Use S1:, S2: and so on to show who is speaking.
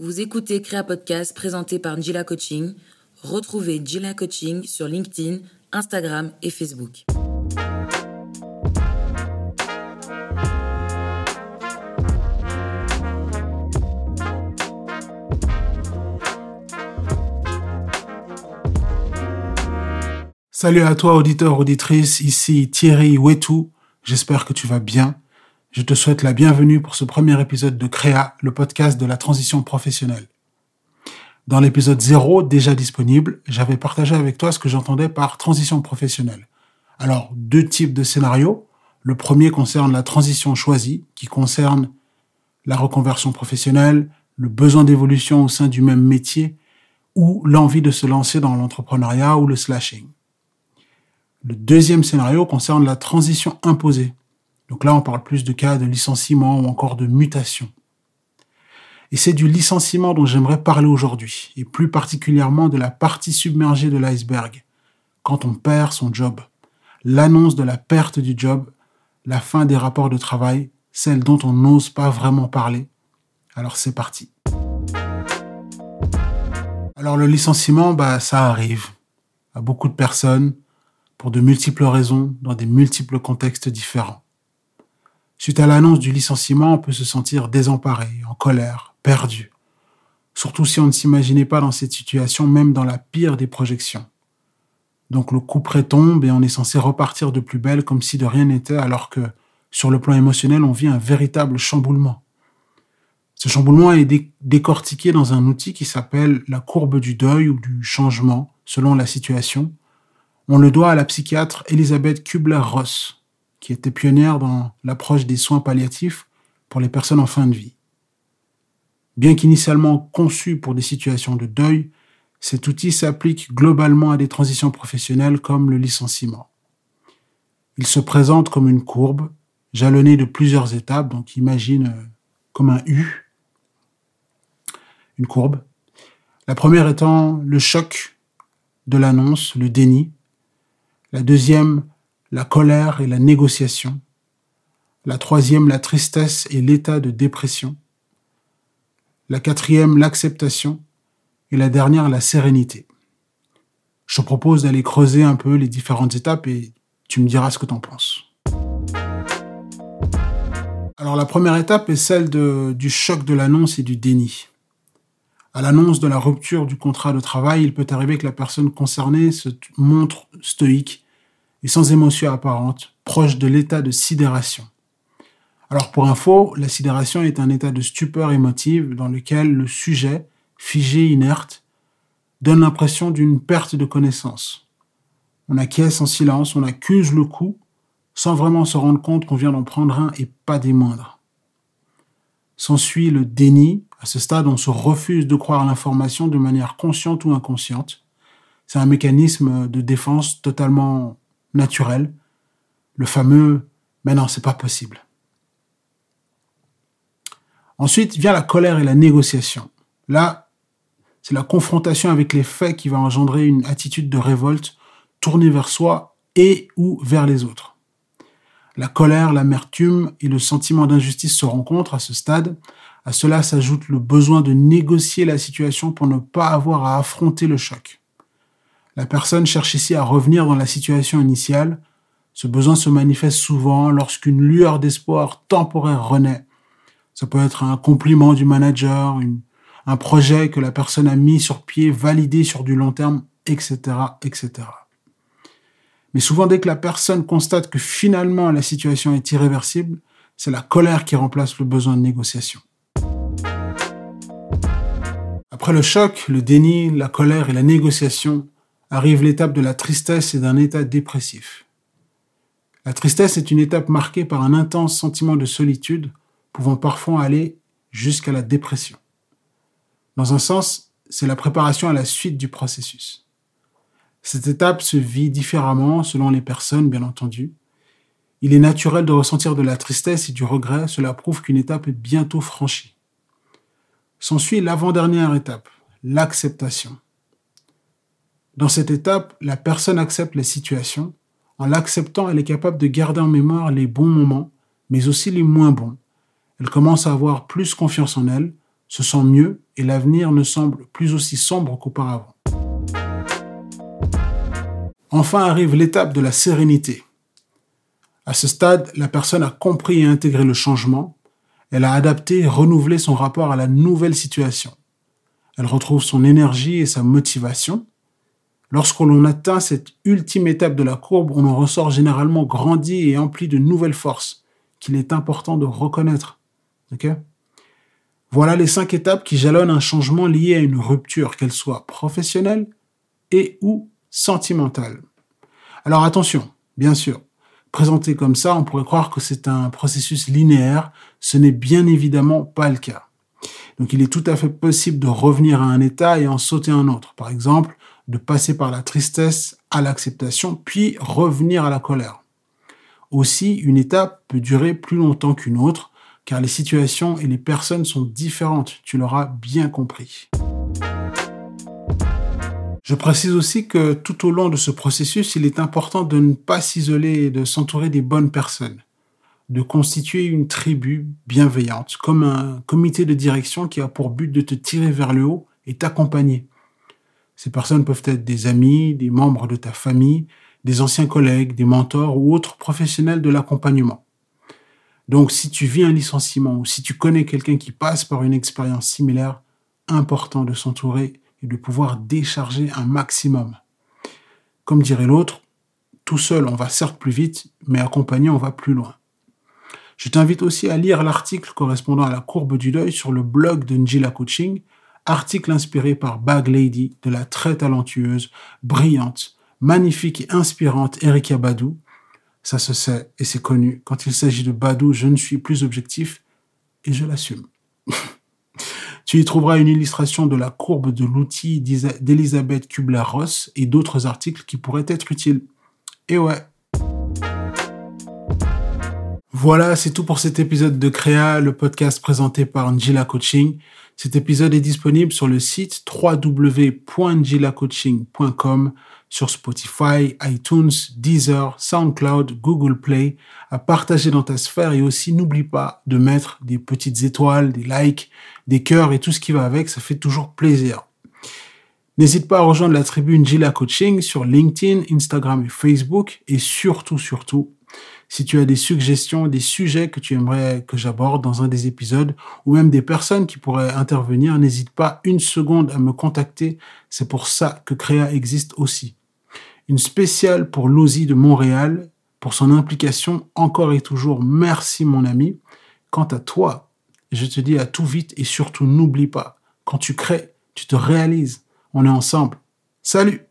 S1: Vous écoutez Créa Podcast présenté par Njila Coaching. Retrouvez Njila Coaching sur LinkedIn, Instagram et Facebook.
S2: Salut à toi auditeur, auditrice, ici Thierry Wetou, j'espère que tu vas bien. Je te souhaite la bienvenue pour ce premier épisode de Créa, le podcast de la transition professionnelle. Dans l'épisode 0, déjà disponible, j'avais partagé avec toi ce que j'entendais par transition professionnelle. Alors, deux types de scénarios. Le premier concerne la transition choisie, qui concerne la reconversion professionnelle, le besoin d'évolution au sein du même métier, ou l'envie de se lancer dans l'entrepreneuriat ou le slashing. Le deuxième scénario concerne la transition imposée, donc là, on parle plus de cas de licenciement ou encore de mutation. Et c'est du licenciement dont j'aimerais parler aujourd'hui, et plus particulièrement de la partie submergée de l'iceberg, quand on perd son job. L'annonce de la perte du job, la fin des rapports de travail, celle dont on n'ose pas vraiment parler. Alors c'est parti. Alors le licenciement, bah, ça arrive à beaucoup de personnes, pour de multiples raisons, dans des multiples contextes différents. Suite à l'annonce du licenciement, on peut se sentir désemparé, en colère, perdu. Surtout si on ne s'imaginait pas dans cette situation, même dans la pire des projections. Donc le coup tombe et on est censé repartir de plus belle comme si de rien n'était, alors que sur le plan émotionnel, on vit un véritable chamboulement. Ce chamboulement est décortiqué dans un outil qui s'appelle la courbe du deuil ou du changement, selon la situation. On le doit à la psychiatre Elisabeth Kubler-Ross, qui était pionnière dans l'approche des soins palliatifs pour les personnes en fin de vie. Bien qu'initialement conçu pour des situations de deuil, cet outil s'applique globalement à des transitions professionnelles comme le licenciement. Il se présente comme une courbe jalonnée de plusieurs étapes, donc imagine euh, comme un U, une courbe. La première étant le choc de l'annonce, le déni. La deuxième, la colère et la négociation. La troisième, la tristesse et l'état de dépression. La quatrième, l'acceptation. Et la dernière, la sérénité. Je te propose d'aller creuser un peu les différentes étapes et tu me diras ce que tu en penses. Alors la première étape est celle du choc de l'annonce et du déni. À l'annonce de la rupture du contrat de travail, il peut arriver que la personne concernée se montre stoïque et sans émotion apparente, proche de l'état de sidération. Alors pour info, la sidération est un état de stupeur émotive dans lequel le sujet, figé, inerte, donne l'impression d'une perte de connaissance. On acquiesce en silence, on accuse le coup, sans vraiment se rendre compte qu'on vient d'en prendre un et pas des moindres. S'ensuit le déni. À ce stade, on se refuse de croire l'information de manière consciente ou inconsciente. C'est un mécanisme de défense totalement naturel, le fameux mais non, c'est pas possible. Ensuite vient la colère et la négociation. Là, c'est la confrontation avec les faits qui va engendrer une attitude de révolte tournée vers soi et ou vers les autres. La colère, l'amertume et le sentiment d'injustice se rencontrent à ce stade. À cela s'ajoute le besoin de négocier la situation pour ne pas avoir à affronter le choc. La personne cherche ici à revenir dans la situation initiale. Ce besoin se manifeste souvent lorsqu'une lueur d'espoir temporaire renaît. Ça peut être un compliment du manager, un projet que la personne a mis sur pied, validé sur du long terme, etc., etc. Mais souvent, dès que la personne constate que finalement la situation est irréversible, c'est la colère qui remplace le besoin de négociation. Après le choc, le déni, la colère et la négociation, arrive l'étape de la tristesse et d'un état dépressif. La tristesse est une étape marquée par un intense sentiment de solitude, pouvant parfois aller jusqu'à la dépression. Dans un sens, c'est la préparation à la suite du processus. Cette étape se vit différemment selon les personnes, bien entendu. Il est naturel de ressentir de la tristesse et du regret, cela prouve qu'une étape est bientôt franchie. S'ensuit l'avant-dernière étape, l'acceptation. Dans cette étape, la personne accepte la situation. En l'acceptant, elle est capable de garder en mémoire les bons moments, mais aussi les moins bons. Elle commence à avoir plus confiance en elle, se sent mieux et l'avenir ne semble plus aussi sombre qu'auparavant. Enfin arrive l'étape de la sérénité. À ce stade, la personne a compris et intégré le changement, elle a adapté et renouvelé son rapport à la nouvelle situation. Elle retrouve son énergie et sa motivation. Lorsque l'on atteint cette ultime étape de la courbe, on en ressort généralement grandi et empli de nouvelles forces qu'il est important de reconnaître. voilà les cinq étapes qui jalonnent un changement lié à une rupture, qu'elle soit professionnelle et ou sentimentale. Alors attention, bien sûr, présenté comme ça, on pourrait croire que c'est un processus linéaire. Ce n'est bien évidemment pas le cas. Donc il est tout à fait possible de revenir à un état et en sauter un autre. Par exemple, de passer par la tristesse à l'acceptation, puis revenir à la colère. Aussi, une étape peut durer plus longtemps qu'une autre, car les situations et les personnes sont différentes, tu l'auras bien compris. Je précise aussi que tout au long de ce processus, il est important de ne pas s'isoler et de s'entourer des bonnes personnes, de constituer une tribu bienveillante, comme un comité de direction qui a pour but de te tirer vers le haut et t'accompagner. Ces personnes peuvent être des amis, des membres de ta famille, des anciens collègues, des mentors ou autres professionnels de l'accompagnement. Donc si tu vis un licenciement ou si tu connais quelqu'un qui passe par une expérience similaire, important de s'entourer et de pouvoir décharger un maximum. Comme dirait l'autre, tout seul on va certes plus vite, mais accompagné on va plus loin. Je t'invite aussi à lire l'article correspondant à la courbe du deuil sur le blog de Njila Coaching, article inspiré par Bag Lady de la très talentueuse, brillante, magnifique et inspirante Erika Badou. Ça se sait et c'est connu. Quand il s'agit de Badou, je ne suis plus objectif et je l'assume. Tu y trouveras une illustration de la courbe de l'outil d'Elisabeth Kubler-Ross et d'autres articles qui pourraient être utiles. Et ouais. Voilà, c'est tout pour cet épisode de Créa, le podcast présenté par Njila Coaching. Cet épisode est disponible sur le site www.njilacoaching.com sur Spotify, iTunes, Deezer, SoundCloud, Google Play, à partager dans ta sphère et aussi n'oublie pas de mettre des petites étoiles, des likes, des cœurs et tout ce qui va avec, ça fait toujours plaisir. N'hésite pas à rejoindre la tribune Gila Coaching sur LinkedIn, Instagram et Facebook et surtout, surtout, si tu as des suggestions, des sujets que tu aimerais que j'aborde dans un des épisodes, ou même des personnes qui pourraient intervenir, n'hésite pas une seconde à me contacter. C'est pour ça que Créa existe aussi. Une spéciale pour l'OSI de Montréal, pour son implication encore et toujours. Merci mon ami. Quant à toi, je te dis à tout vite et surtout n'oublie pas, quand tu crées, tu te réalises. On est ensemble. Salut